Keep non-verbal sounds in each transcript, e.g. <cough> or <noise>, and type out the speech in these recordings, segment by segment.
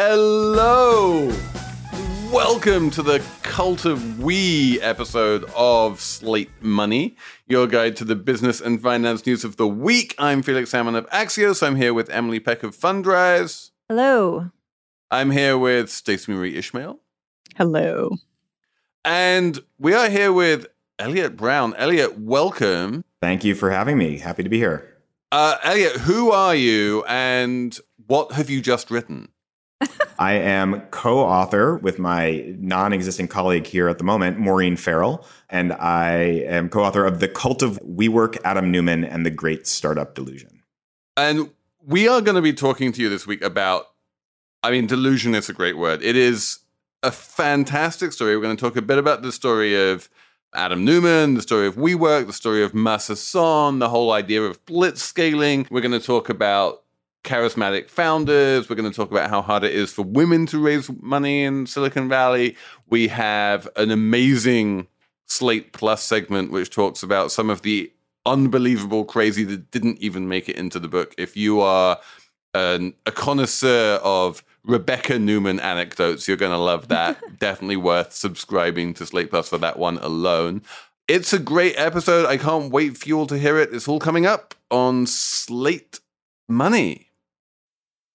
Hello! Welcome to the Cult of We episode of Slate Money, your guide to the business and finance news of the week. I'm Felix Salmon of Axios. I'm here with Emily Peck of Fundrise. Hello. I'm here with Stacey Marie Ishmael. Hello. And we are here with Elliot Brown. Elliot, welcome. Thank you for having me. Happy to be here. Uh, Elliot, who are you and what have you just written? I am co author with my non existing colleague here at the moment, Maureen Farrell, and I am co author of The Cult of WeWork, Adam Neumann, and The Great Startup Delusion. And we are going to be talking to you this week about, I mean, delusion is a great word. It is a fantastic story. We're going to talk a bit about the story of Adam Neumann, the story of WeWork, the story of Masa Son, the whole idea of blitz scaling. We're going to talk about charismatic founders. We're going to talk about how hard it is for women to raise money in Silicon Valley. We have an amazing Slate Plus segment which talks about some of the unbelievable crazy that didn't even make it into the book. If you are an, a connoisseur of Rebekah Neumann anecdotes, you're going to love that. <laughs> Definitely worth subscribing to Slate Plus for that one alone. It's a great episode. I can't wait for you all to hear it. It's all coming up on Slate Money.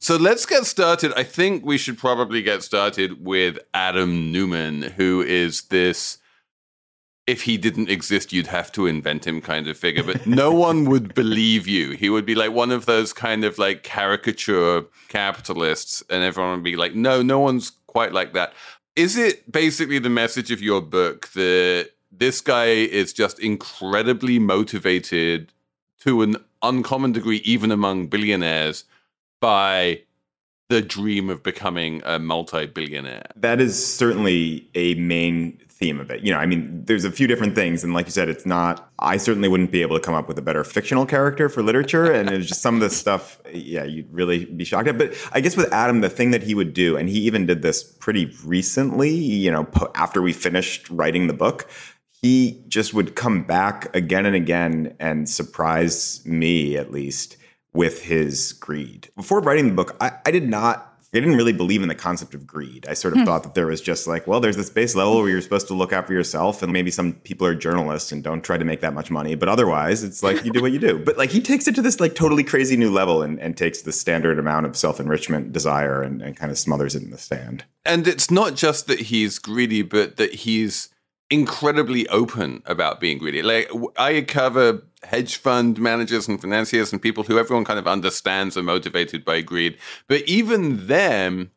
So let's get started. I think we should probably get started with Adam Neumann, who is this if he didn't exist, you'd have to invent him kind of figure, but no <laughs> one would believe you. He would be like one of those kind of like caricature capitalists, and everyone would be like, no, no one's quite like that. Is it basically the message of your book that this guy is just incredibly motivated to an uncommon degree, even among billionaires? By the dream of becoming a multi-billionaire. That is certainly a main theme of it. You know, I mean, there's a few different things, and like you said, it's not. I certainly wouldn't be able to come up with a better fictional character for literature, and it's just some of the stuff. Yeah, you'd really be shocked at. But I guess with Adam, the thing that he would do, and he even did this pretty recently. You know, after we finished writing the book. He just would come back again and again and surprise me, at least, with his greed. Before writing the book, I, I did not I didn't really believe in the concept of greed. I sort of hmm. thought that there was just like, well, there's this base level where you're supposed to look out for yourself, and maybe some people are journalists and don't try to make that much money. But otherwise, it's like you do what you do. But like he takes it to this like totally crazy new level and, and takes the standard amount of self enrichment desire and, and kind of smothers it in the sand. And it's not just that he's greedy, but that he's incredibly open about being greedy. Like I cover hedge fund managers and financiers and people who everyone kind of understands are motivated by greed. But even them,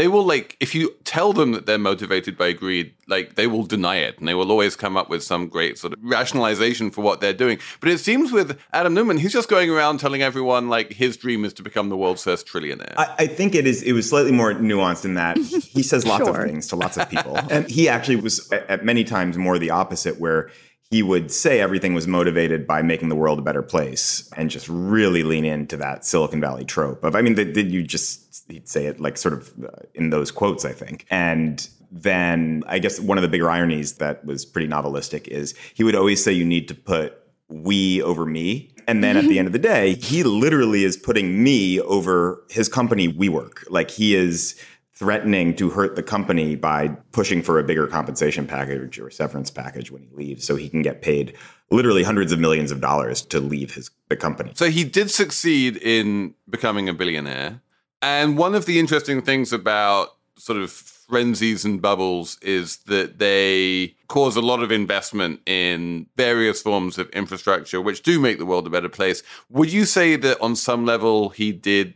they will like if you tell them that they're motivated by greed like they will deny it and they will always come up with some great sort of rationalization for what they're doing. But it seems with adam neumann he's just going around telling everyone like his dream is to become the world's first trillionaire. I, I think it is it was slightly more nuanced in that. <laughs> He says lots sure. of things to lots of people. <laughs> And he actually was at many times more the opposite where he would say everything was motivated by making the world a better place and just really lean into that Silicon Valley trope of, I mean, did you just, he'd say it like sort of uh, in those quotes, I think. And then I guess one of the bigger ironies that was pretty novelistic is he would always say you need to put we over me. And then at the end of the day, he literally is putting me over his company, WeWork. Like he is threatening to hurt the company by pushing for a bigger compensation package or severance package when he leaves so he can get paid literally hundreds of millions of dollars to leave his the company. So he did succeed in becoming a billionaire. And one of the interesting things about sort of frenzies and bubbles is that they cause a lot of investment in various forms of infrastructure, which do make the world a better place. Would you say that on some level he did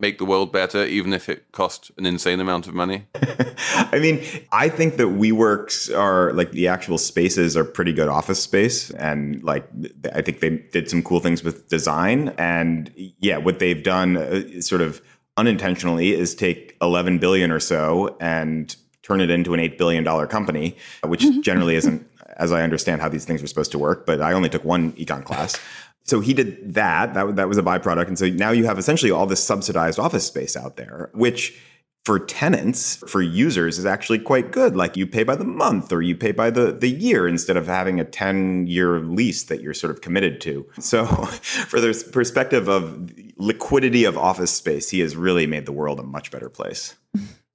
make the world better, even if it cost an insane amount of money? <laughs> I mean, I think that WeWorks are like the actual spaces are pretty good office space. And like, I think they did some cool things with design. And yeah, what they've done uh, sort of unintentionally is take 11 billion or so and turn it into an $8 billion company, which mm-hmm. generally isn't, as I understand how these things are supposed to work. But I only took one econ class. <laughs> So he did that. That, that was a byproduct. And so now you have essentially all this subsidized office space out there, which for tenants, for users, is actually quite good. Like you pay by the month or you pay by the, the year instead of having a 10 year lease that you're sort of committed to. So, <laughs> for the perspective of liquidity of office space, he has really made the world a much better place.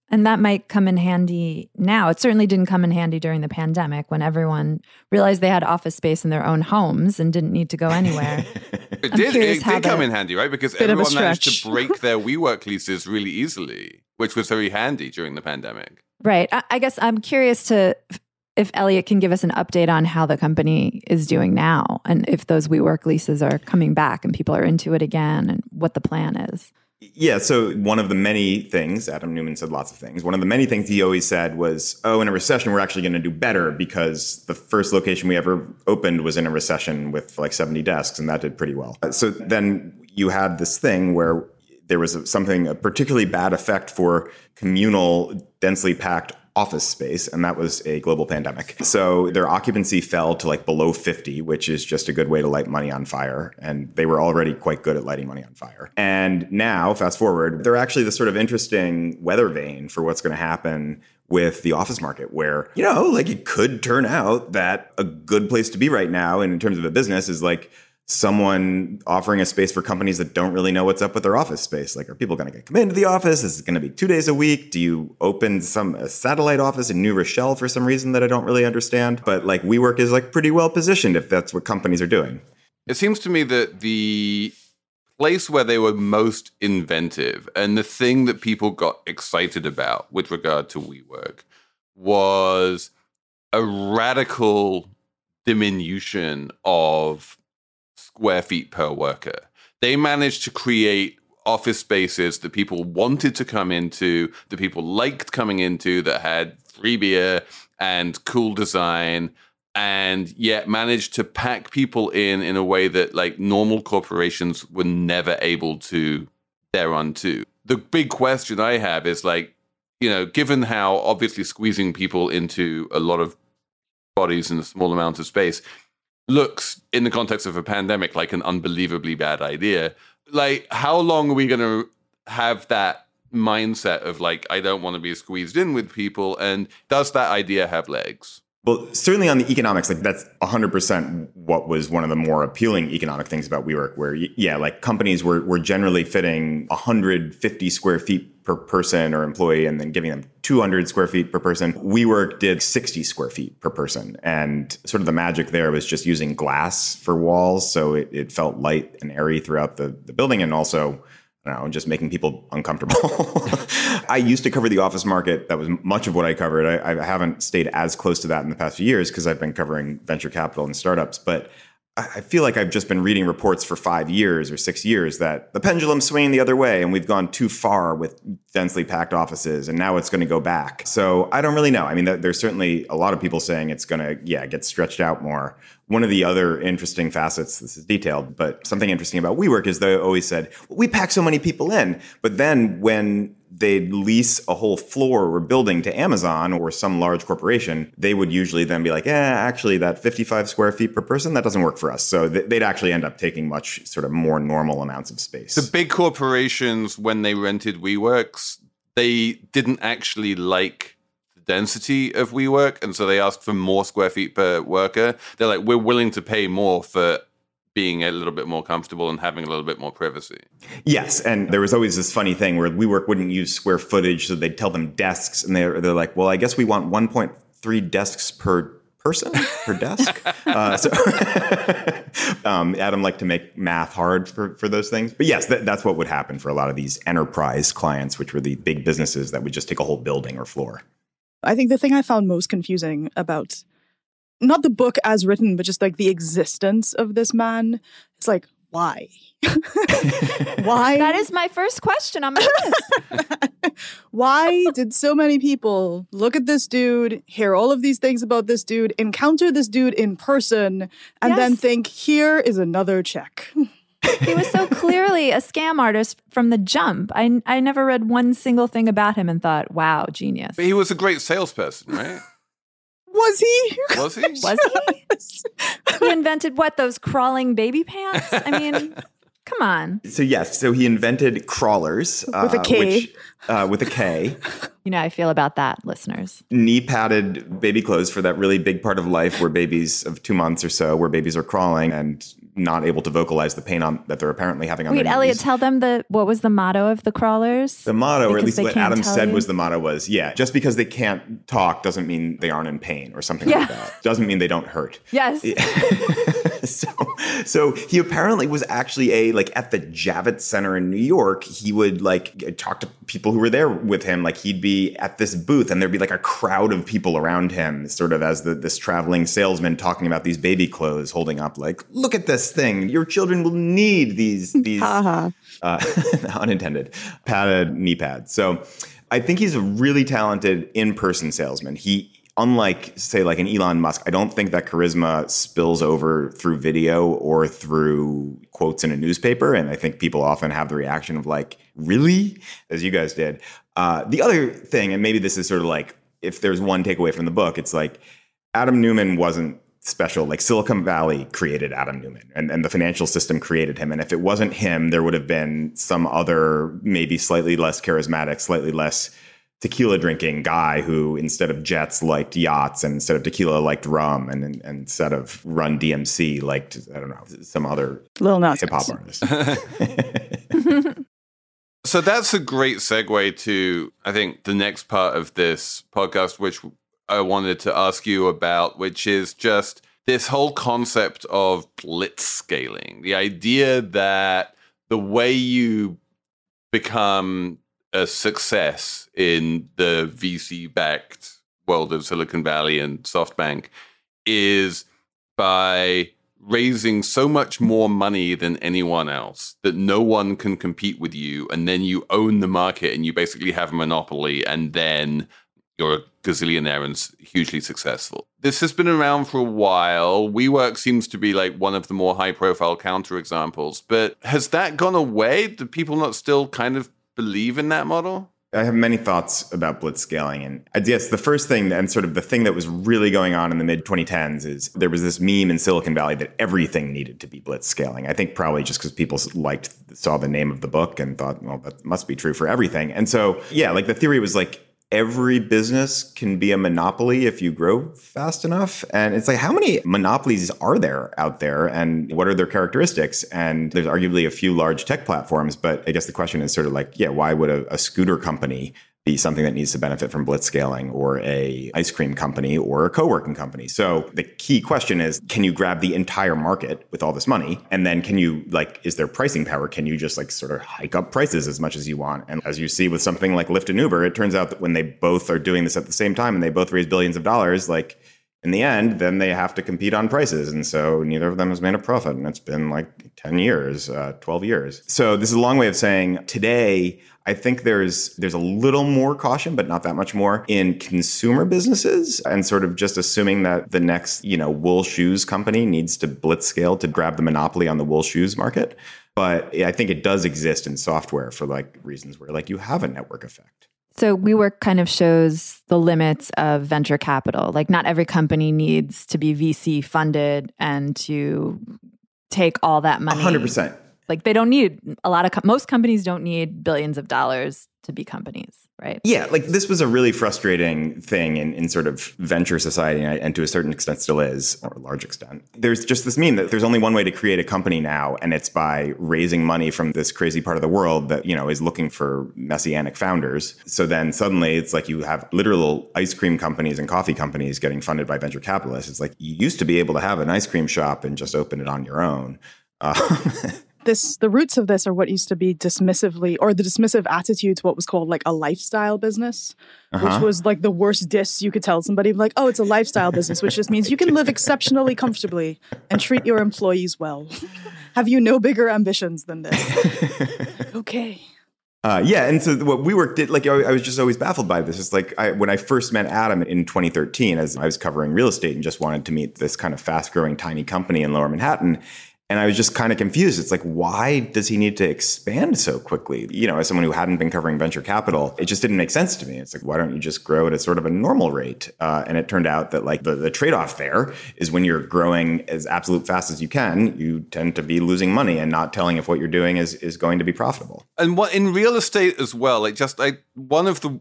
And that might come in handy now. It certainly didn't come in handy during the pandemic when everyone realized they had office space in their own homes and didn't need to go anywhere. <laughs> it did, it did come in handy, right? Because everyone managed to break their <laughs> WeWork leases really easily, which was very handy during the pandemic. Right. I, I guess I'm curious to if Elliot can give us an update on how the company is doing now and if those WeWork leases are coming back and people are into it again and what the plan is. Yeah. So one of the many things, Adam Neumann said lots of things. One of the many things he always said was, oh, in a recession, we're actually going to do better because the first location we ever opened was in a recession with like 70 desks, and that did pretty well. Uh, so then you had this thing where there was something, a particularly bad effect for communal, densely packed office space, and that was a global pandemic. So their occupancy fell to like below 50, which is just a good way to light money on fire. And they were already quite good at lighting money on fire. And now, fast forward, they're actually the sort of interesting weather vane for what's going to happen with the office market where you know like it could turn out that a good place to be right now and in terms of a business is like someone offering a space for companies that don't really know what's up with their office space. Like, are people going to come into the office? Is it going to be two days a week? Do you open some a satellite office in New Rochelle for some reason that I don't really understand? But like, WeWork is like pretty well positioned if that's what companies are doing. It seems to me that the place where they were most inventive and the thing that people got excited about with regard to WeWork was a radical diminution of square feet per worker. They managed to create office spaces that people wanted to come into, that people liked coming into, that had free beer and cool design, and yet managed to pack people in in a way that like normal corporations were never able to thereunto. The big question I have is like, you know, given how obviously squeezing people into a lot of bodies in a small amount of space looks in the context of a pandemic like an unbelievably bad idea like how long are we going to have that mindset of like i don't want to be squeezed in with people and does that idea have legs well, certainly on the economics, like that's 100% what was one of the more appealing economic things about WeWork, where, yeah, like companies were, were generally fitting 150 square feet per person or employee and then giving them 200 square feet per person. WeWork did 60 square feet per person. And sort of the magic there was just using glass for walls. So it, it felt light and airy throughout the, the building and also know, just making people uncomfortable. <laughs> I used to cover the office market. That was much of what I covered. I, I haven't stayed as close to that in the past few years because I've been covering venture capital and startups. But I feel like I've just been reading reports for five years or six years that the pendulum's swinging the other way and we've gone too far with densely packed offices and now it's going to go back. So I don't really know. I mean, there's certainly a lot of people saying it's going to, yeah, get stretched out more. One of the other interesting facets, this is detailed, but something interesting about WeWork is they always said, well, we pack so many people in. But then when they'd lease a whole floor or building to Amazon or some large corporation, they would usually then be like, eh, actually, that 55 square feet per person, that doesn't work for us. So they'd actually end up taking much sort of more normal amounts of space. The big corporations, when they rented WeWorks, they didn't actually like the density of WeWork, and so they asked for more square feet per worker. They're like, we're willing to pay more for being a little bit more comfortable and having a little bit more privacy. Yes, and there was always this funny thing where WeWork wouldn't use square footage, so they'd tell them desks, and they're they're like, well, I guess we want 1.3 desks per person per desk. <laughs> Uh, so <laughs> um, Adam liked to make math hard for, for those things. But yes, that, that's what would happen for a lot of these enterprise clients, which were the big businesses that would just take a whole building or floor. I think the thing I found most confusing about not the book as written, but just like the existence of this man, it's like, why? <laughs> why? That is my first question on my list. why did so many people look at this dude, hear all of these things about this dude, encounter this dude in person, and then think, here is another check? <laughs> he was so clearly a scam artist from the jump. I I never read one single thing about him and thought, "Wow, genius." But he was a great salesperson, right? Was he? Was he? <laughs> Was he? he invented what those crawling baby pants? I mean, <laughs> come on. So yes, so he invented Krawlers With a uh, K. which, uh, with a K, You know how I feel about that, listeners. knee padded baby clothes for that really big part of life where babies of two months or so, where babies are crawling and not able to vocalize the pain on that they're apparently having on Wait, their Elliot, knees. tell them the what was the motto of the Krawlers? The motto, or at least what Adam said you? was the motto was, yeah, just because they can't talk doesn't mean they aren't in pain or something Yeah. like that. Doesn't mean they don't hurt. yes. <laughs> <laughs> so, so he apparently was actually a like at the Javits Center in New York. He would like talk to people who were there with him. Like he'd be at this booth, and there'd be like a crowd of people around him, sort of as the, this traveling salesman talking about these baby clothes, holding up like, "Look at this thing. Your children will need these <laughs> these." Uh, <laughs> unintended padded knee pads. So I think he's a really talented in-person salesman. He unlike say like an Elon Musk, I don't think that charisma spills over through video or through quotes in a newspaper. And I think people often have the reaction of like, really? As you guys did. Uh, the other thing, and maybe this is sort of like if there's one takeaway from the book, it's like Adam Neumann wasn't special. Like Silicon Valley created Adam Neumann and, and the financial system created him. And if it wasn't him, there would have been some other, maybe slightly less charismatic, slightly less tequila drinking guy who instead of jets liked yachts and instead of tequila liked rum and, and, and instead of run DMC liked, I don't know, some other little Nas hip hop X. artist. <laughs> <laughs> So that's a great segue to, I think, the next part of this podcast, which I wanted to ask you about, which is just this whole concept of blitz scaling. The idea that the way you become a success in the VC backed world of Silicon Valley and SoftBank is by raising so much more money than anyone else that no one can compete with you and then you own the market and you basically have a monopoly and then you're a gazillionaire and hugely successful. This has been around for a while. WeWork seems to be like one of the more high profile counterexamples, but has that gone away? Do people not still kind of believe in that model? I have many thoughts about blitz scaling. And guess the first thing and sort of the thing that was really going on in the mid 2010s is there was this meme in Silicon Valley that everything needed to be blitz scaling. I think probably just because people liked, saw the name of the book and thought, well, that must be true for everything. And so, yeah, like the theory was like, every business can be a monopoly if you grow fast enough. And it's like, how many monopolies are there out there and what are their characteristics? And there's arguably a few large tech platforms, but I guess the question is sort of like, yeah, why would a, a scooter company be something that needs to benefit from blitz scaling or a ice cream company or a co-working company. So the key question is can you grab the entire market with all this money and then can you like is there pricing power? Can you just like sort of hike up prices as much as you want? And as you see with something like Lyft and Uber, it turns out that when they both are doing this at the same time and they both raise billions of dollars, like in the end, then they have to compete on prices. And so neither of them has made a profit. And it's been like 10 years, uh, 12 years. So this is a long way of saying today, I think there's there's a little more caution, but not that much more in consumer businesses and sort of just assuming that the next, you know, wool shoes company needs to blitz scale to grab the monopoly on the wool shoes market. But I think it does exist in software for like reasons where like you have a network effect. So WeWork kind of shows the limits of venture capital. Like not every company needs to be VC funded and to take all that money. 100%. Like they don't need a lot of co- most companies don't need billions of dollars to be companies, right? Yeah, like this was a really frustrating thing in, in sort of venture society, and, and to a certain extent still is, or a large extent. There's just this meme that there's only one way to create a company now, and it's by raising money from this crazy part of the world that, you know, is looking for messianic founders. So then suddenly it's like you have literal ice cream companies and coffee companies getting funded by venture capitalists. It's like you used to be able to have an ice cream shop and just open it on your own. Uh, <laughs> this the roots of this are what used to be dismissively or the dismissive attitude to what was called like a lifestyle business Uh-huh. which was like the worst diss you could tell somebody like oh it's a lifestyle business which just means you can live exceptionally comfortably and treat your employees well have you no bigger ambitions than this <laughs> okay Uh, yeah, and so what WeWork did like I was just always baffled by this. It's like I, when I first met Adam in 2013, as I was covering real estate and just wanted to meet this kind of fast-growing tiny company in Lower Manhattan, and I was just kind of confused. It's like, why does he need to expand so quickly? You know, as someone who hadn't been covering venture capital, it just didn't make sense to me. It's like, why don't you just grow at a sort of a normal rate? Uh, and it turned out that like the, the trade-off there is when you're growing as absolute fast as you can, you tend to be losing money and not telling if what you're doing is is going to be profitable. And what in real estate as well, like just like one of the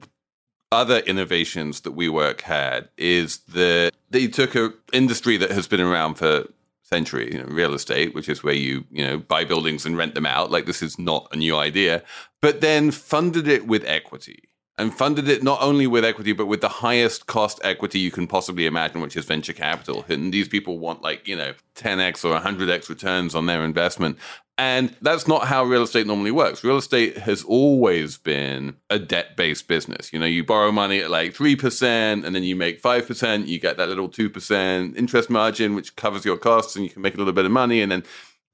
other innovations that WeWork had is that they took a industry that has been around for centuries, you know, real estate, which is where you, you know, buy buildings and rent them out. Like this is not a new idea, but then funded it with equity. And funded it not only with equity, but with the highest cost equity you can possibly imagine, which is venture capital. And these people want like, you know, 10x or 100x returns on their investment. And that's not how real estate normally works. Real estate has always been a debt based business. You know, you borrow money at like 3%, and then you make 5%, you get that little 2% interest margin, which covers your costs, and you can make a little bit of money. And then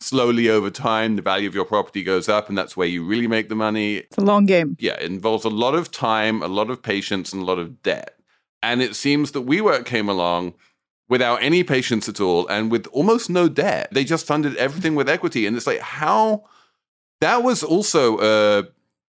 slowly over time, the value of your property goes up, and that's where you really make the money. it's a long game Yeah, it involves a lot of time, a lot of patience, and a lot of debt. And it seems that WeWork came along without any patience at all and with almost no debt. They just funded everything with equity. And it's like, how that was also a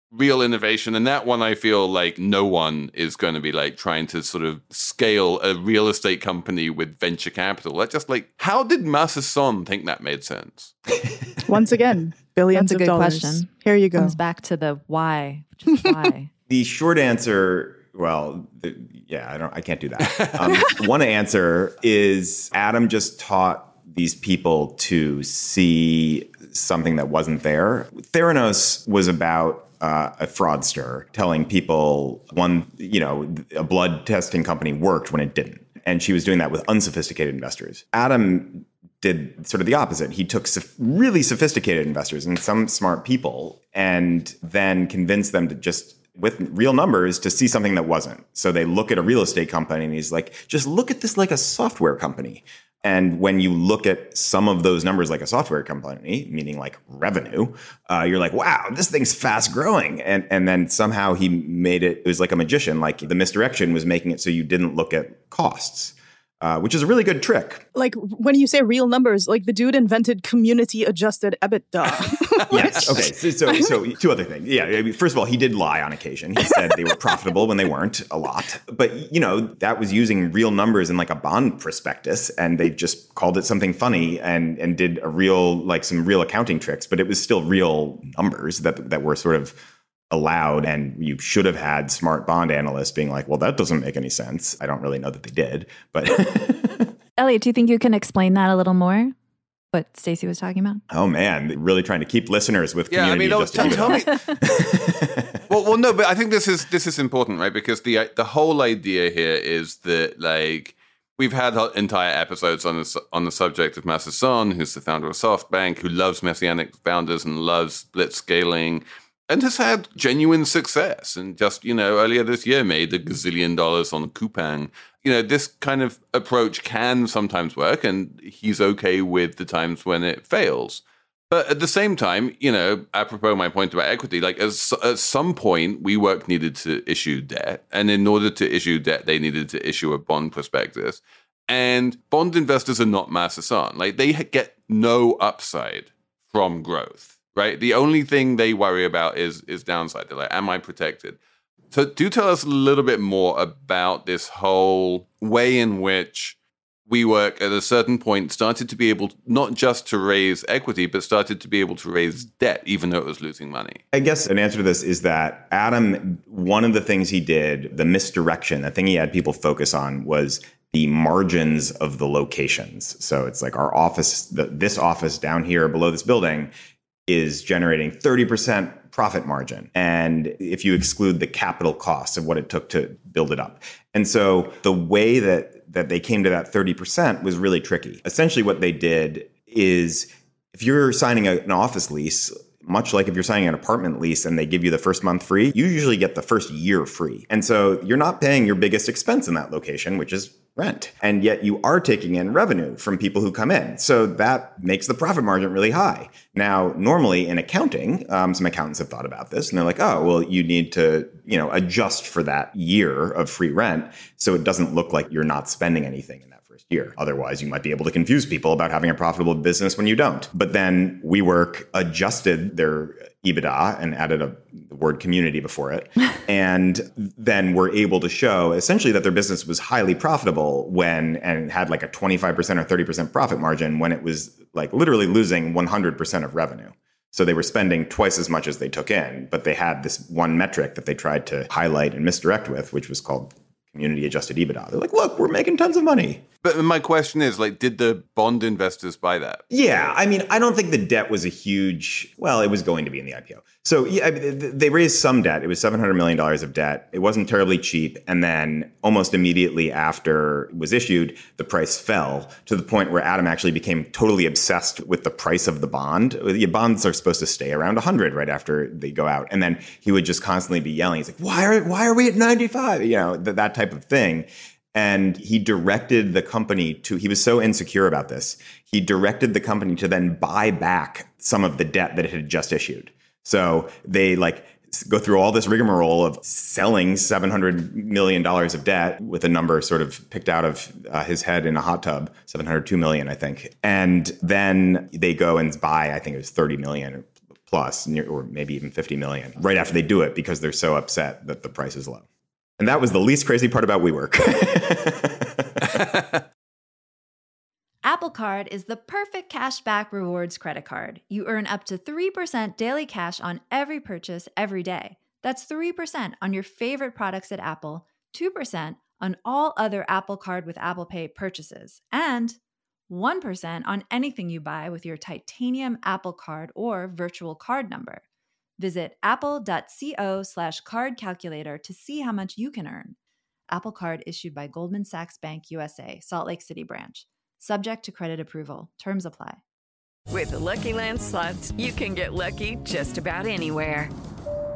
real innovation. And that one I feel like no one is going to be like trying to sort of scale a real estate company with venture capital. That just like, how did Masa Son think that made sense? <laughs> once again billions That's a of good dollars question. here you go Comes back to the why, which why. <laughs> The short answer, well, the, yeah, I don't, I can't do that. Um, <laughs> one answer is Adam just taught these people to see something that wasn't there. Theranos was about uh, a fraudster telling people one, you know, a blood testing company worked when it didn't, and she was doing that with unsophisticated investors. Adam did sort of the opposite. He took really sophisticated investors and some smart people and then convinced them to just with real numbers to see something that wasn't. So they look at a real estate company and he's like, just look at this like a software company. And when you look at some of those numbers like a software company, meaning like revenue, uh, you're like, wow, this thing's fast growing. And, and then somehow he made it, it was like a magician, like the misdirection was making it so you didn't look at costs, uh, which is a really good trick. like when you say real numbers like the dude invented community adjusted ebitda <laughs> <laughs> Yes. Okay. So, so, so two other things. Yeah. I mean, first of all, he did lie on occasion. He said they were profitable when they weren't a lot. But, you know, that was using real numbers in like a bond prospectus and they just called it something funny and, and did a real, like some real accounting tricks, but it was still real numbers that, that were sort of allowed. And you should have had smart bond analysts being like, well, that doesn't make any sense. I don't really know that they did, but <laughs> Elliot, do you think you can explain that a little more? What Stacey was talking about? oh man, really trying to keep listeners with Yeah, I mean, community tell, tell me. <laughs> well, well, no, but I think this is this is important, right? Because the the whole idea here is that like we've had entire episodes on this on the subject of Masa Son, who's the founder of SoftBank, who loves messianic founders and loves blitz scaling. And has had genuine success, and just you know, earlier this year made a gazillion dollars on Coupang. You know, this kind of approach can sometimes work, and he's okay with the times when it fails. But at the same time, you know, apropos my point about equity, like as, at some point, WeWork needed to issue debt. And in order to issue debt, they needed to issue a bond prospectus. And bond investors are not Masa Son. Like they get no upside from growth, right? The only thing they worry about is is downside. They're like, am I protected? So do tell us a little bit more about this whole way in which WeWork at a certain point started to be able not just to raise equity, but started to be able to raise debt, even though it was losing money. I guess an answer to this is that Adam, one of the things he did, the misdirection, the thing he had people focus on was the margins of the locations. So it's like our office, the, this office down here below this building is generating 30% profit margin. And if you exclude the capital costs of what it took to build it up. And so the way that that they came to that 30% was really tricky. Essentially what they did is if you're signing a, an office lease, much like if you're signing an apartment lease and they give you the first month free, you usually get the first year free. And so you're not paying your biggest expense in that location, which is rent. And yet you are taking in revenue from people who come in. So that makes the profit margin really high. Now, normally in accounting, um, some accountants have thought about this and they're like, oh, well, you need to, you know, adjust for that year of free rent. So it doesn't look like you're not spending anything in that first year. Otherwise, you might be able to confuse people about having a profitable business when you don't. But then WeWork adjusted their EBITDA and added a the word community before it. <laughs> and then were able to show essentially that their business was highly profitable when and had like a 25% or 30% profit margin when it was like literally losing 100% of revenue. So they were spending twice as much as they took in, but they had this one metric that they tried to highlight and misdirect with, which was called community adjusted EBITDA. They're like, look, we're making tons of money. But my question is, like, did the bond investors buy that? Yeah, I mean, I don't think the debt was a huge. Well, it was going to be in the IPO. So yeah, they raised some debt. It was seven hundred million dollars of debt. It wasn't terribly cheap, and then almost immediately after it was issued, the price fell to the point where Adam actually became totally obsessed with the price of the bond. The bonds are supposed to stay around hundred right after they go out, and then he would just constantly be yelling. He's like, "Why are why are we at ninety five? You know, th- that type of thing." And he directed the company to, he was so insecure about this, he directed the company to then buy back some of the debt that it had just issued. So they like go through all this rigmarole of selling $700 million of debt with a number sort of picked out of uh, his head in a hot tub, 702 million, I think. And then they go and buy, I think it was 30 million plus, or maybe even 50 million right after they do it because they're so upset that the price is low. And that was the least crazy part about WeWork. <laughs> Apple Card is the perfect cashback rewards credit card. You earn up to 3% daily cash on every purchase every day. That's 3% on your favorite products at Apple, 2% on all other Apple Card with Apple Pay purchases, and 1% on anything you buy with your titanium Apple Card or virtual card number. Visit apple.co slash card calculator to see how much you can earn. Apple Card issued by Goldman Sachs Bank USA, Salt Lake City branch. Subject to credit approval. Terms apply. With the Lucky Land slots, you can get lucky just about anywhere.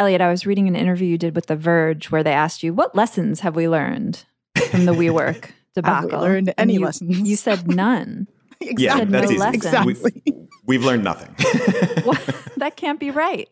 Elliot, I was reading an interview you did with The Verge where they asked you, What lessons have we learned from the WeWork debacle? <laughs> Have we learned any you, lessons? You said none. <laughs> exactly. Yeah, said that's no easy. lessons. Exactly. We, have learned nothing. <laughs> What? that can't be right.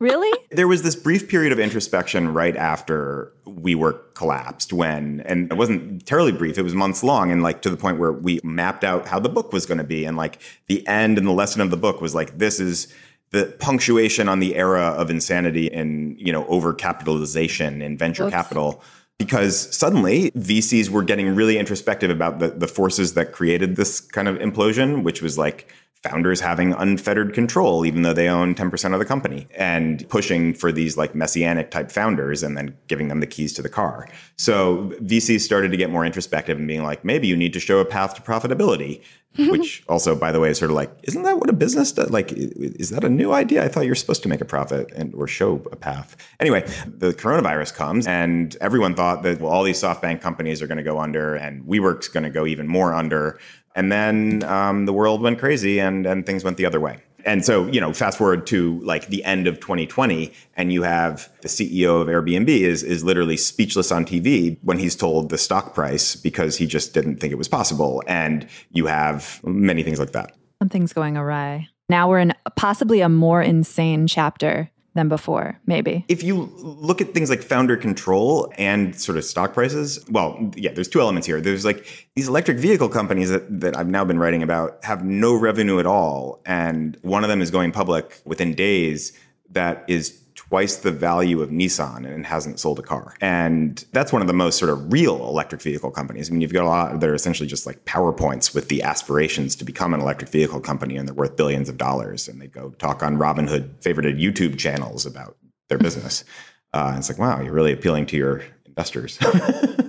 really? there was this brief period of introspection right after WeWork collapsed when and it wasn't terribly brief it was months long and like to the point where we mapped out how the book was going to be and like the end and the lesson of the book was like this is the punctuation on the era of insanity and you know overcapitalization and venture Whoops. capital because suddenly VCs were getting really introspective about the, the forces that created this kind of implosion, which was like founders having unfettered control, even though they own 10% of the company, and pushing for these like messianic type founders and then giving them the keys to the car. So VCs started to get more introspective and being like, maybe you need to show a path to profitability. <laughs> Which also, by the way, is sort of like, isn't that what a business does? Like, is that a new idea? I thought you're supposed to make a profit and or show a path. Anyway, the coronavirus comes, and everyone thought that well, all these SoftBank companies are going to go under, and WeWork's going to go even more under. And then um, the world went crazy, and and things went the other way. And so, you know, fast forward to like the end of 2020, and you have the CEO of Airbnb is is literally speechless on TV when he's told the stock price because he just didn't think it was possible. And you have many things like that. Something's going awry. Now we're in possibly a more insane chapter than before, maybe. If you look at things like founder control and sort of stock prices, well, yeah, there's two elements here. There's like these electric vehicle companies that, that I've now been writing about have no revenue at all. And one of them is going public within days that is twice the value of Nissan and hasn't sold a car. And that's one of the most sort of real electric vehicle companies. I mean, you've got a lot that are essentially just like PowerPoints with the aspirations to become an electric vehicle company and they're worth billions of dollars. And they go talk on Robinhood favorited YouTube channels about their business. <laughs> Uh, it's like, wow, you're really appealing to your investors. <laughs>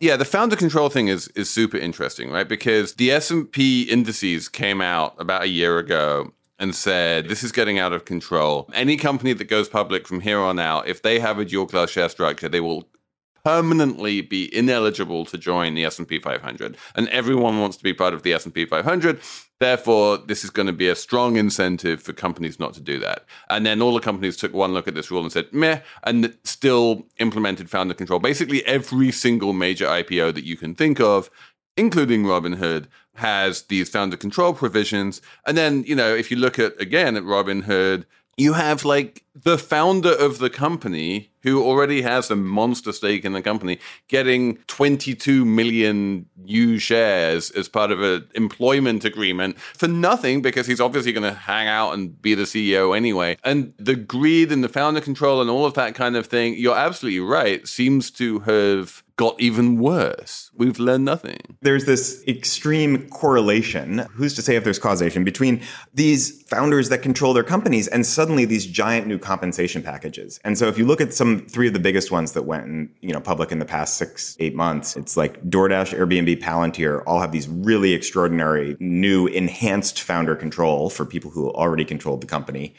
Yeah, the founder control thing is is super interesting, right? Because the S&P indices came out about a year ago and said this is getting out of control. Any company that goes public from here on out, if they have a dual class share structure, they will permanently be ineligible to join the S&P 500 and everyone wants to be part of the S&P 500 therefore this is going to be a strong incentive for companies not to do that. And then all the companies took one look at this rule and said meh and still implemented founder control. Basically every single major IPO that you can think of including Robinhood, has these founder control provisions. And then, you know, if you look at again at Robinhood, you have like the founder of the company who already has a monster stake in the company getting 22 million new shares as part of an employment agreement for nothing because he's obviously going to hang out and be the CEO anyway. And the greed and the founder control and all of that kind of thing, you're absolutely right, seems to have got even worse. We've learned nothing. there's this extreme correlation, who's to say if there's causation, between these founders that control their companies and suddenly these giant new compensation packages. And so if you look at some three of the biggest ones that went in, you know, public in the past six, eight months, it's like DoorDash, Airbnb, Palantir all have these really extraordinary new enhanced founder control for people who already controlled the company.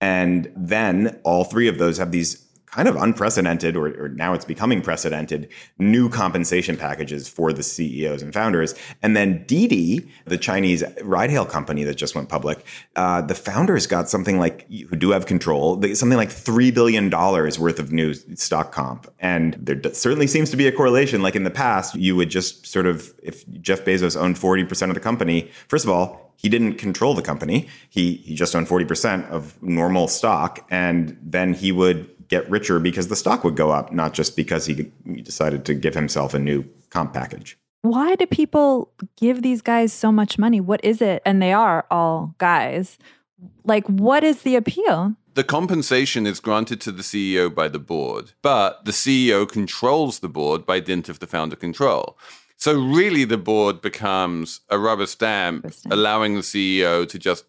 And then all three of those have these kind of unprecedented, or, or now it's becoming precedented, new compensation packages for the CEOs and founders. And then Didi, the Chinese ride hail company that just went public, uh, the founders got something like, who do have control, something like $3 billion worth of new stock comp. And there certainly seems to be a correlation. Like in the past, you would just sort of, if Jeff Bezos owned 40% of the company, first of all, he didn't control the company. He he just owned 40% of normal stock and then he would get richer because the stock would go up, not just because he, he decided to give himself a new comp package. Why do people give these guys so much money? What is it? And they are all guys. Like, what is the appeal? The compensation is granted to the CEO by the board, but the CEO controls the board by dint of the founder control. So really the board becomes a rubber stamp, Rubber stamp. allowing the CEO to just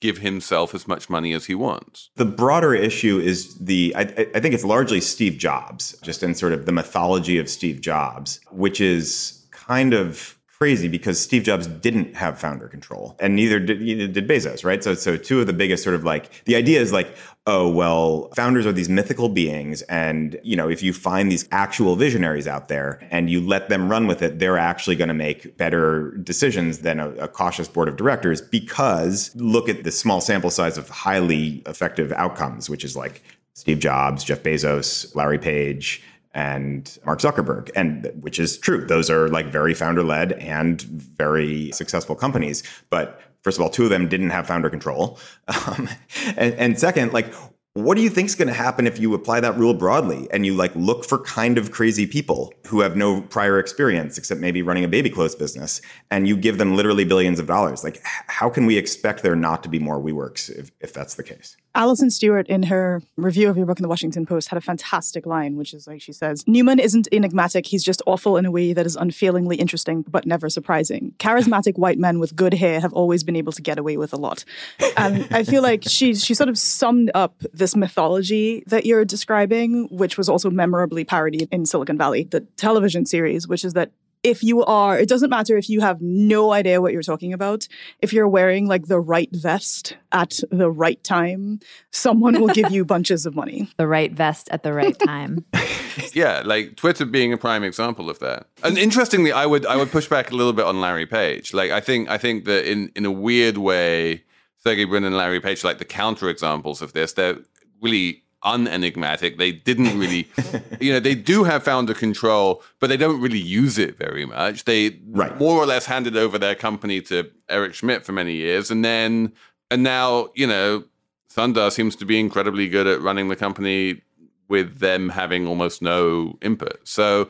give himself as much money as he wants. The broader issue is the, I, I- think it's largely Steve Jobs, just in sort of the mythology of Steve Jobs, which is kind of crazy because Steve Jobs didn't have founder control and neither did, neither did Bezos, right? So, so two of the biggest sort of like, the idea is like, oh, well, founders are these mythical beings. And, you know, if you find these actual visionaries out there and you let them run with it, they're actually going to make better decisions than a, a cautious board of directors because look at the small sample size of highly effective outcomes, which is like Steve Jobs, Jeff Bezos, Larry Page, and Mark Zuckerberg, and which is true. Those are like very founder led and very successful companies. But first of all, two of them didn't have founder control, <laughs> um, and, and second, like what do you think is going to happen if you apply that rule broadly and you like look for kind of crazy people who have no prior experience except maybe running a baby clothes business and you give them literally billions of dollars like how can we expect there not to be more WeWorks if, if that's the case Alison Stewart, in her review of your book in the Washington Post, had a fantastic line, which is like she says, Neumann isn't enigmatic, he's just awful in a way that is unfailingly interesting, but never surprising. Charismatic white men with good hair have always been able to get away with a lot. And I feel like she she sort of summed up this mythology that you're describing, which was also memorably parodied in Silicon Valley, the television series, which is that if you are, it doesn't matter if you have no idea what you're talking about. If you're wearing like the right vest at the right time, someone will give you <laughs> bunches of money. The right vest at the right time. <laughs> yeah, like Twitter being a prime example of that. And interestingly, I would I would push back a little bit on Larry Page. Like I think I think that in in a weird way, Sergey Brin and Larry Page like the counter examples of this. They're really unenigmatic. They didn't really, <laughs> you know, they do have founder control, but they don't really use it very much. They right. more or less handed over their company to Eric Schmidt for many years, and then and now, you know, Sundar seems to be incredibly good at running the company with them having almost no input. So,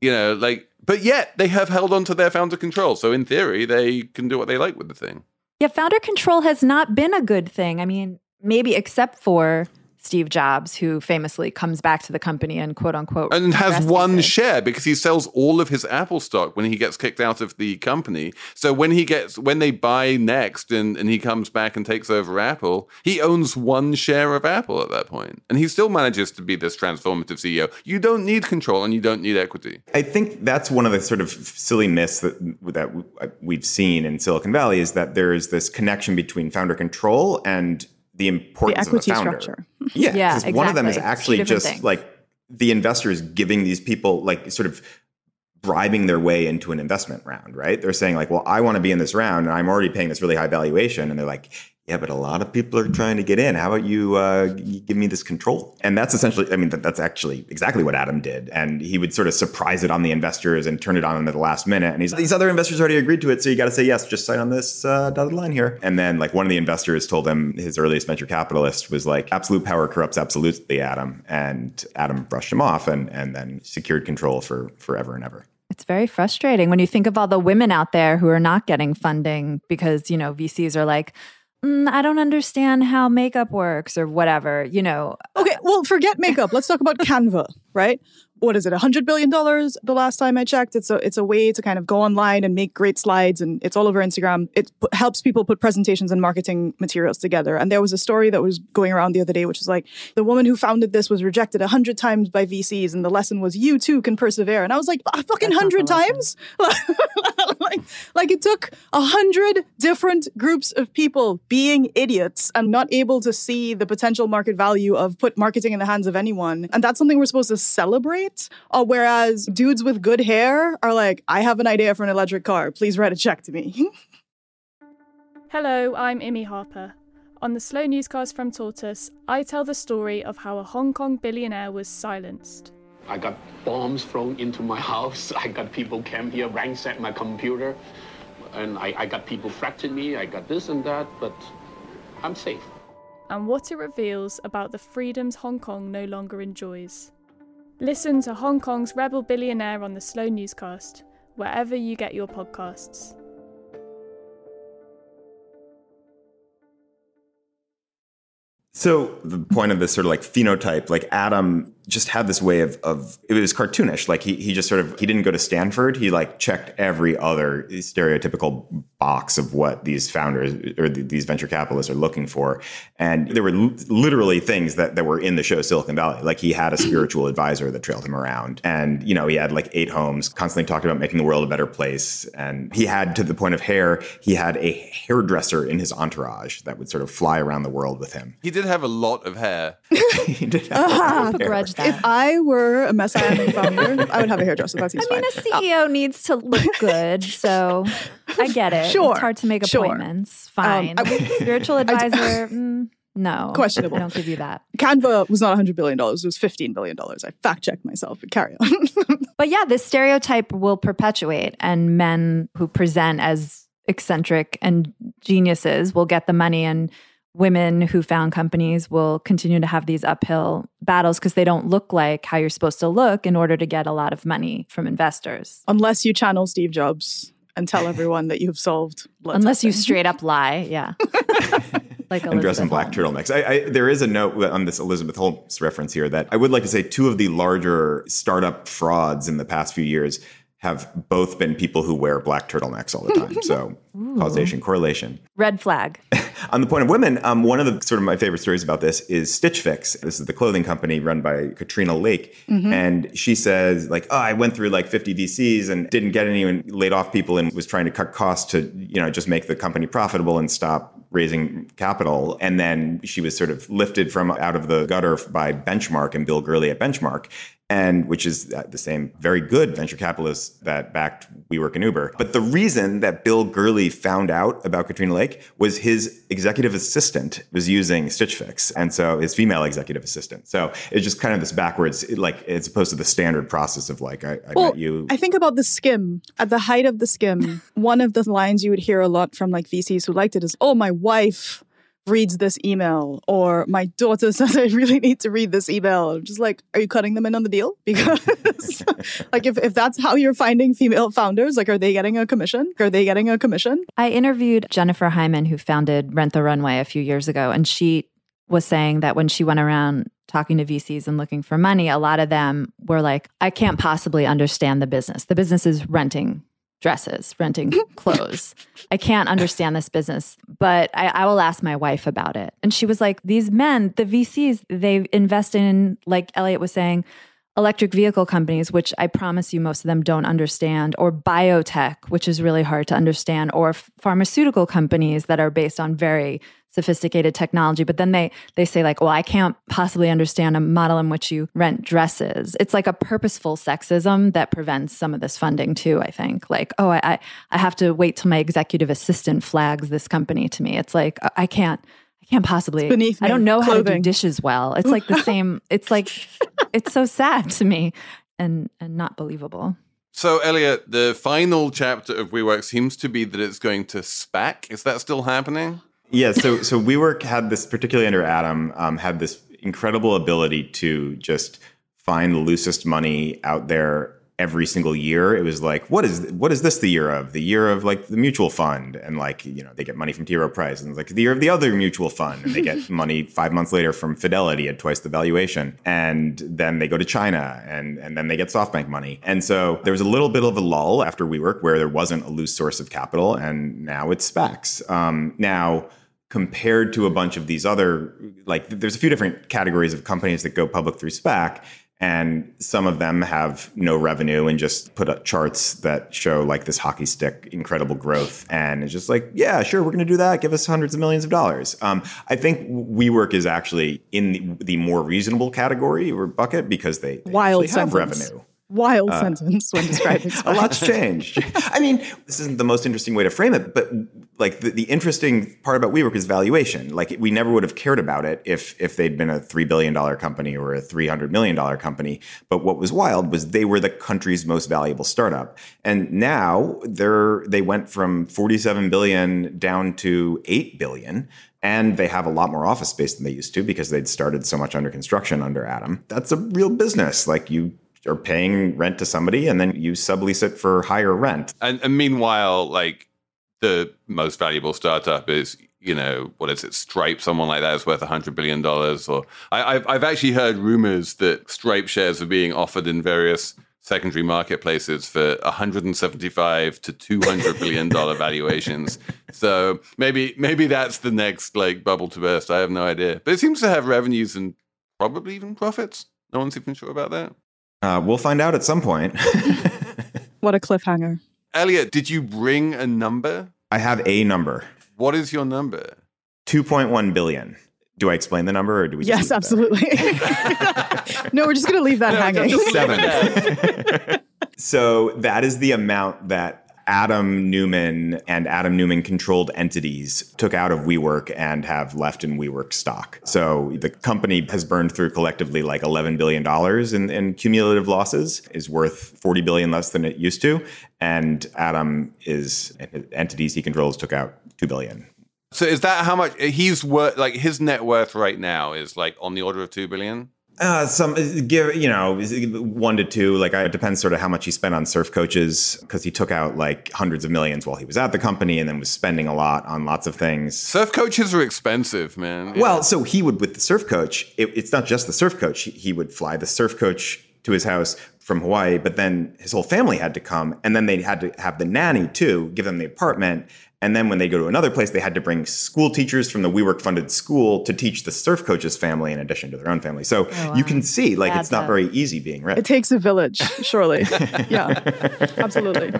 you know, like, but yet they have held on to their founder control. So in theory, they can do what they like with the thing. Yeah, founder control has not been a good thing. I mean, maybe except for Steve Jobs, who famously comes back to the company and quote unquote and has one it. share because he sells all of his Apple stock when he gets kicked out of the company. So when he gets when they buy NeXT and, and he comes back and takes over Apple, he owns one share of Apple at that point. And he still manages to be this transformative CEO. You don't need control and you don't need equity. I think that's one of the sort of silly myths that that we've seen in Silicon Valley is that there is this connection between founder control and the importance the equity of a founder. structure. Yeah, <laughs> yeah because one of them is actually just things. like the investors giving these people like sort of bribing their way into an investment round, right? They're saying like, "Well, I want to be in this round, and I'm already paying this really high valuation," and they're like. Yeah, but a lot of people are trying to get in. How about you, uh, give me this control? And that's essentially, I mean, that, that's actually exactly what Adam did. And he would sort of surprise it on the investors and turn it on them at the last minute. And he's these other investors already agreed to it, so you got to say yes. Just sign on this uh, dotted line here. And then, like one of the investors told him, his earliest venture capitalist was like, "Absolute power corrupts absolutely, Adam." And Adam brushed him off, and and then secured control for forever and ever. It's very frustrating when you think of all the women out there who are not getting funding because, you know, VCs are like, mm, I don't understand how makeup works or whatever, you know. Okay, well, forget <laughs> makeup. Let's talk about Canva, right? What is it? $100 billion the last time I checked. It's a, it's a way to kind of go online and make great slides, and it's all over Instagram. It p- helps people put presentations and marketing materials together. And there was a story that was going around the other day, which was like the woman who founded this was rejected 100 times by VCs, and the lesson was you too can persevere. And I was like, a fucking 100 times? <laughs> like, like it took a hundred different groups of people being idiots and not able to see the potential market value of put marketing in the hands of anyone. And that's something we're supposed to celebrate. Uh, whereas dudes with good hair are like, I have an idea for an electric car. Please write a check to me. <laughs> Hello, I'm Imi Harper. On the Slow Newscast from Tortoise, I tell the story of how a Hong Kong billionaire was silenced. I got bombs thrown into my <laughs> house. I got people came here, ransacked my computer. And I, I got people threatening me. I got this and that, but I'm safe. and what it reveals about the freedoms Hong Kong no longer enjoys. Listen to Hong Kong's Rebel Billionaire on the Slow Newscast, wherever you get your podcasts. So the point of this sort of like phenotype, like Adam just had this way of of it was cartoonish. Like he he just sort of he didn't go to Stanford. He like checked every other stereotypical box of what these founders or th- these venture capitalists are looking for. And there were l- literally things that that were in the show Silicon Valley. Like he had a spiritual advisor that trailed him around, and you know he had like eight homes. Constantly talked about making the world a better place. And he had to the point of hair. He had a hairdresser in his entourage that would sort of fly around the world with him. He did have a lot of hair. <laughs> he did have Ah, <laughs> a lot of hair. Begrudge that. if I were a messianic founder, <laughs> I would have a hairdresser. That seems I mean, fine. a CEO needs to look <laughs> good, so I get it. Sure, it's hard to make sure. appointments. Fine. I would- Spiritual <laughs> advisor, mm, no, Questionable. I don't give you that. Canva was not $100 billion. It was $15 billion. I fact checked myself, but carry on. But yeah, this stereotype will perpetuate, and men who present as eccentric and geniuses will get the money and women who found companies will continue to have these uphill battles because they don't look like how you're supposed to look in order to get a lot of money from investors. Unless you channel Steve Jobs and tell <laughs> everyone that you've solved blood Unless you straight up lie. Yeah. <laughs> like and dress in black Holmes. turtlenecks. I, I, there is a note on this Elizabeth Holmes reference here that I would like to say two of the larger startup frauds in the past few years have both been people who wear black turtlenecks all the time. So <laughs> causation, correlation. Red flag. <laughs> On the point of women, um, one of the sort of my favorite stories about this is Stitch Fix. This is the clothing company run by Katrina Lake. And she says, like, oh, I went through like 50 VCs and didn't get any and laid off people and was trying to cut costs to, you know, just make the company profitable and stop raising capital. And then she was sort of lifted from out of the gutter by Benchmark and Bill Gurley at Benchmark and which is the same very good venture capitalist that backed WeWork and Uber. But the reason that Bill Gurley found out about Katrina Lake was his executive assistant was using Stitch Fix, and so his female executive assistant. So it's just kind of this backwards, like as opposed to the standard process of like I, I Well, met you. I think about the Skimm. At the height of the Skimm, <laughs> one of the lines you would hear a lot from like VCs who liked it is, "Oh, my wife reads this email," or "My daughter <laughs> says I really need to read this email." I'm just like, are you cutting them in on the deal? <laughs> Because like if, if that's how you're finding female founders, like are they getting a commission? Are they getting a commission? I interviewed Jennifer Hyman, who founded Rent the Runway a few years ago, and she was saying that when she went around talking to VCs and looking for money, a lot of them were like, I can't possibly understand the business. The business is renting dresses, renting <laughs> clothes. I can't understand this business, but I, I will ask my wife about it. And she was like, These men, the VCs, they invest in, like Elliot was saying, electric vehicle companies, which I promise you most of them don't understand, or biotech, which is really hard to understand, or f- pharmaceutical companies that are based on very sophisticated technology. But then they they say like, well, I can't possibly understand a model in which you rent dresses. It's like a purposeful sexism that prevents some of this funding too. I think like, oh, I I, I have to wait till my executive assistant flags this company to me. It's like I can't. I can't possibly. It's beneath I don't know how to do dishes well. It's like the <laughs> same. It's like it's so sad to me and and not believable. So, Elliot, the final chapter of WeWork seems to be that it's going to SPAC. Is that still happening? Yeah, so so WeWork had this, particularly under Adam, um, had this incredible ability to just find the loosest money out there every single year. It was like, what is what is this the year of? The year of like the mutual fund, and like you know they get money from T. Rowe Price, and like the year of the other mutual fund, and they get <laughs> money five months later from Fidelity at twice the valuation, and then they go to China, and and then they get SoftBank money, and so there was a little bit of a lull after WeWork where there wasn't a loose source of capital, and now it's SPACs. Um, now compared to a bunch of these other like there's a few different categories of companies that go public through SPAC and some of them have no revenue and just put up charts that show like this hockey stick incredible growth. And it's just like yeah sure we're going to do that. Give us hundreds of millions of dollars. Um, i think WeWork is actually in the, the more reasonable category or bucket because they, they Wild have revenue Wild uh, sentence when describing <laughs> a lot's changed. <laughs> I mean, this isn't the most interesting way to frame it, but like the, the interesting part about WeWork is valuation. Like we never would have cared about it if if they'd been a three billion dollar company or a three hundred million dollar company. But what was wild was they were the country's most valuable startup, and now they're they went from forty seven billion down to eight billion. And they have a lot more office space than they used to because they'd started so much under construction under Adam. That's a real business. Like you are paying rent to somebody and then you sublease it for higher rent. And, and meanwhile, like the most valuable startup is, you know, what is it? Stripe, someone like that is worth $100 billion. Or I, I've, I've actually heard rumors that Stripe shares are being offered in various secondary marketplaces for 175 to 200 billion dollar <laughs> valuations. So maybe maybe that's the next like bubble to burst. I have no idea, but it seems to have revenues and probably even profits. No one's even sure about that. Uh, we'll find out at some point. <laughs> What a cliffhanger. Elliot, did you bring a number? I have a number What is your number? 2.1 billion. Do I explain the number or do we just Yes, leave absolutely. <laughs> no, we're just going to leave that hanging. Seven. <laughs> so that is the amount that Adam Neumann and Adam Neumann controlled entities took out of WeWork and have left in WeWork stock. So the company has burned through collectively like $11 billion in, in cumulative losses, is worth 40 billion less than it used to. And Adam is entities he controls took out 2 billion. So is that how much he's worth? Like his net worth right now is like on the order of two billion. Uh, some give you know one to two. Like it depends sort of how much he spent on surf coaches because he took out like hundreds of millions while he was at the company and then was spending a lot on lots of things. Surf coaches are expensive, man. Yeah. Well, so he would with the surf coach. It, it's not just the surf coach. He, he would fly the surf coach to his house from Hawaii, but then his whole family had to come, and then they had to have the nanny too, give them the apartment, and then when they go to another place, they had to bring school teachers from the WeWork funded school to teach the surf coach's family in addition to their own family. So Oh, wow. you can see, like, Adds it's not up. very easy being rich. It takes a village, surely. <laughs> yeah, absolutely.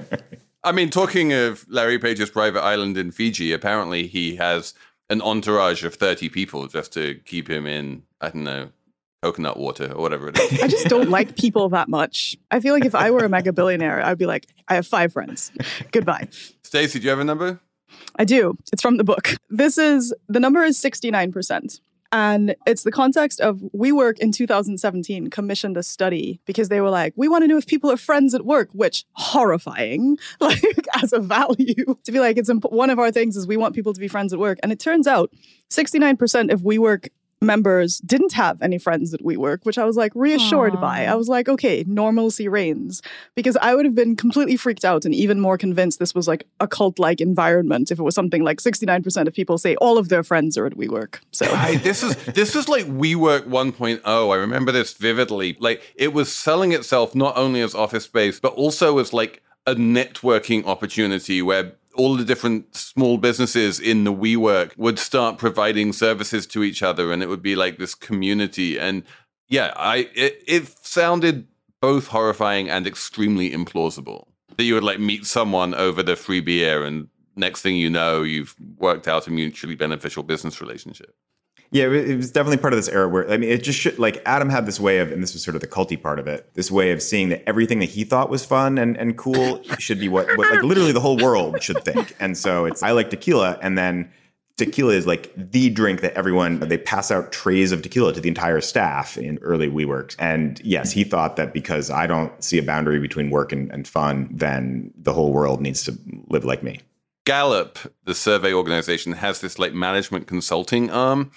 I mean, talking of Larry Page's private island in Fiji, apparently he has an entourage of 30 people just to keep him in, I don't know, coconut water or whatever it is. I just don't like people that much. I feel like if I were a mega billionaire, I'd be like, I have five friends. Goodbye. Stacey, do you have a number? I do. It's from the book. This is the number is 69%. And it's the context of WeWork in 2017 commissioned a study because they were like, we want to know if people are friends at work, which horrifying, <laughs> like as a value <laughs> to be like, it's imp- one of our things is we want people to be friends at work. And it turns out 69% of WeWork members didn't have any friends at WeWork, which I was like reassured by. I was like, okay, normalcy reigns. Because I would have been completely freaked out and even more convinced this was like a cult like environment if it was something like 69% of people say all of their friends are at WeWork. So <laughs> I, this is this is like WeWork 1.0. I remember this vividly. Like it was selling itself not only as office space, but also as like a networking opportunity where all the different small businesses in the WeWork would start providing services to each other, and it would be like this community. And yeah, I it, it sounded both horrifying and extremely implausible that you would like meet someone over the free beer and next thing you know you've worked out a mutually beneficial business relationship Yeah, it it was definitely part of this era where I mean, it just should, like Adam had this way of, and this was sort of the culty part of it, this way of seeing that everything that he thought was fun and, and cool <laughs> should be what, what like literally the whole world should think. And so it's I like tequila, and then tequila is like the drink that everyone they pass out trays of tequila to the entire staff in early WeWorks. And yes, he thought that because I don't see a boundary between work and, and fun, then the whole world needs to live like me. Gallup, the survey organization, has this like management consulting arm.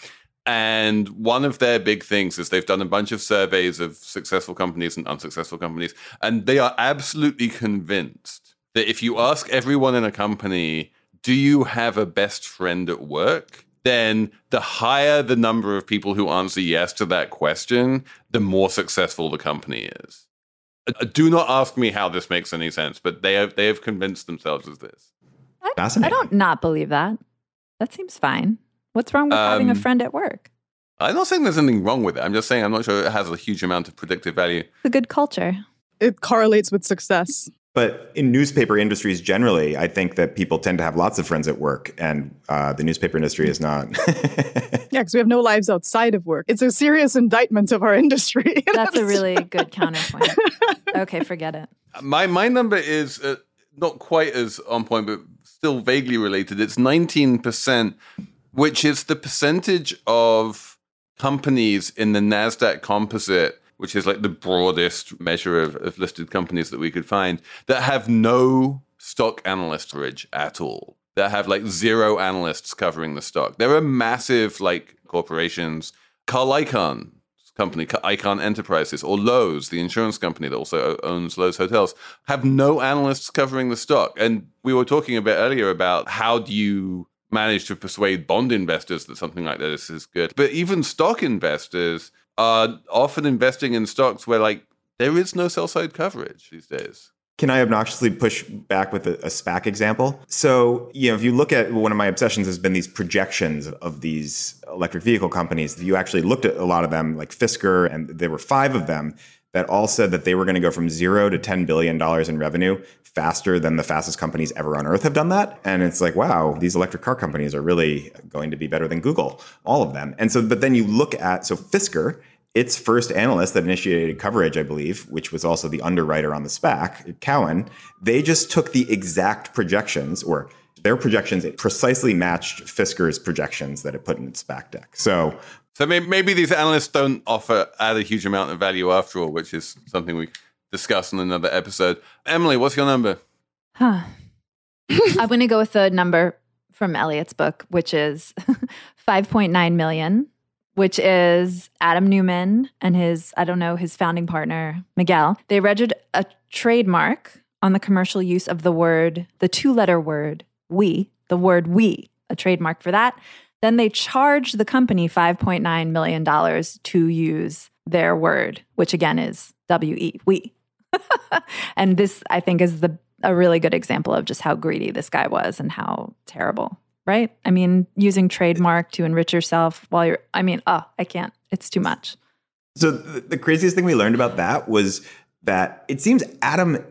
And one of their big things is they've done a bunch of surveys of successful companies and unsuccessful companies. And they are absolutely convinced that if you ask everyone in a company, do you have a best friend at work? Then the higher the number of people who answer yes to that question, the more successful the company is. Uh, Do not ask me how this makes any sense, but they have they have convinced themselves of this. I, I don't not believe that. That seems fine. What's wrong with having a Um, friend at work? I'm not saying there's anything wrong with it. I'm just saying I'm not sure it has a huge amount of predictive value. It's a good culture. it correlates with success. But in newspaper industries generally, I think that people tend to have lots of friends at work, and uh, the newspaper industry is not. <laughs> Yeah, because we have no lives outside of work. It's a serious indictment of our industry. That's a really good counterpoint. <laughs> Okay, forget it. My my number is uh, not quite as on point, but still vaguely related. It's 19%, which is the percentage of companies in the NASDAQ composite, which is like the broadest measure of, of listed companies that we could find, that have no stock analyst coverage at all. That have like zero analysts covering the stock. There are massive like corporations. Carl Icahn company, Icahn Enterprises, or Loews, the insurance company that also owns Loews hotels, have no analysts covering the stock. And we were talking a bit earlier about how do you manage to persuade bond investors that something like this is good. But even stock investors are often investing in stocks where like there is no sell side coverage these days. Can I obnoxiously push back with a, a SPAC example? So, you know, if you look at one of my obsessions has been these projections of these electric vehicle companies. If you actually looked at a lot of them, like Fisker, and there were five of them that all said that they were going to go from zero to $10 billion in revenue faster than the fastest companies ever on earth have done that. And it's like, wow, these electric car companies are really going to be better than Google, all of them. And so, but then you look at, so Fisker, its first analyst that initiated coverage, I believe, which was also the underwriter on the SPAC, Cowen, they just took the exact projections or their projections precisely matched Fisker's projections that it put in its SPAC deck. So So maybe, maybe these analysts don't offer add a huge amount of value after all, which is something we discuss in another episode. Emily, what's your number? Huh. I'm going to go with the number from Elliot's book, which is <laughs> 5.9 million, which is Adam Neumann and his, I don't know, his founding partner, Miguel. They registered a trademark on the commercial use of the word, the two letter word, we, the word we, a trademark for that. Then they charged the company $5.9 million to use their word, which again is WE, we. <laughs> and this, I think, is the a really good example of just how greedy this guy was and how terrible, right? I mean, using trademark to enrich yourself while you're, I mean, oh, I can't. It's too much. So the, the craziest thing we learned about that was that it seems Adam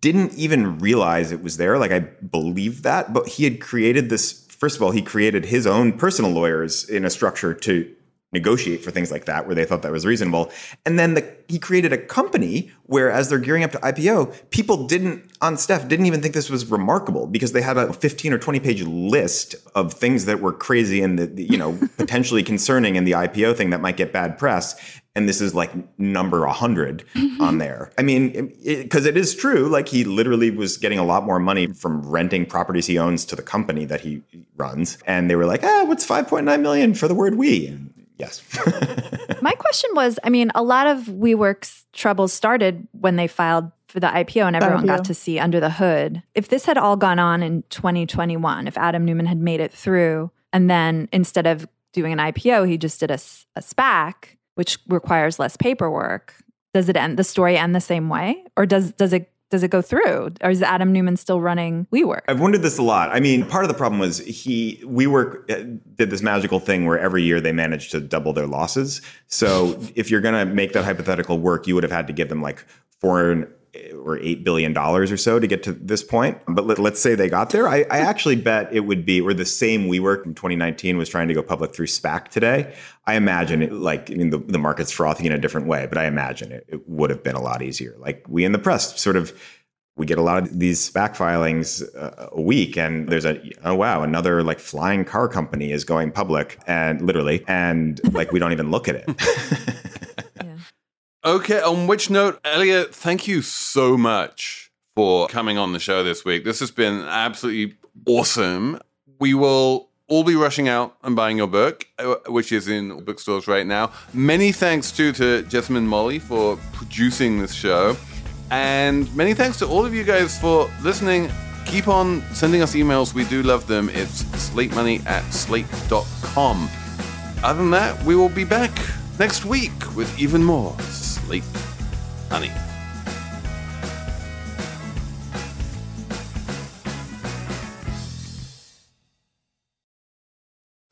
didn't even realize it was there. Like I believe that, but he had created this. First of all, he created his own personal lawyers in a structure to negotiate for things like that where they thought that was reasonable. And then the, he created a company where as they're gearing up to IPO, people didn't on staff didn't even think this was remarkable because they had a 15 or 20 page list of things that were crazy and the, you know <laughs> potentially concerning in the IPO thing that might get bad press and this is like number 100 on there. I mean, because it, it is true, like he literally was getting a lot more money from renting properties he owns to the company that he runs. And they were like, ah, what's 5.9 million for the word we? And yes. <laughs> My question was I mean, a lot of WeWork's troubles started when they filed for the IPO and everyone got to see under the hood. If this had all gone on in 2021, if Adam Neumann had made it through, and then instead of doing an IPO, he just did a, a SPAC which requires less paperwork, does it end the story end the same way, or does does it does it go through, or is Adam Neumann still running WeWork? I've wondered this a lot. I mean, part of the problem was he WeWork uh, did this magical thing where every year they managed to double their losses. So if you're going to make that hypothetical work, you would have had to give them like four or eight billion dollars or so to get to this point. But let, us say they got there. I, I, actually bet it would be, or the same WeWork in 2019 was trying to go public through SPAC today. I imagine it like I mean the, the market's frothing in a different way, but I imagine it, it would have been a lot easier. Like we in the press sort of we get a lot of these SPAC filings uh, a week, and there's a oh wow, another like flying car company is going public, and literally, and like we don't even look at it. <laughs> Okay, on which note, Elliot, thank you so much for coming on the show this week. This has been absolutely awesome. We will all be rushing out and buying your book, uh, which is in bookstores right now. Many thanks too to Jessamine Molli for producing this show. And many thanks to all of you guys for listening. Keep on sending us emails. We do love them. It's slatemoney at slate.com. Other than that, we will be back next week with even more Slate Money.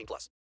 18 plus.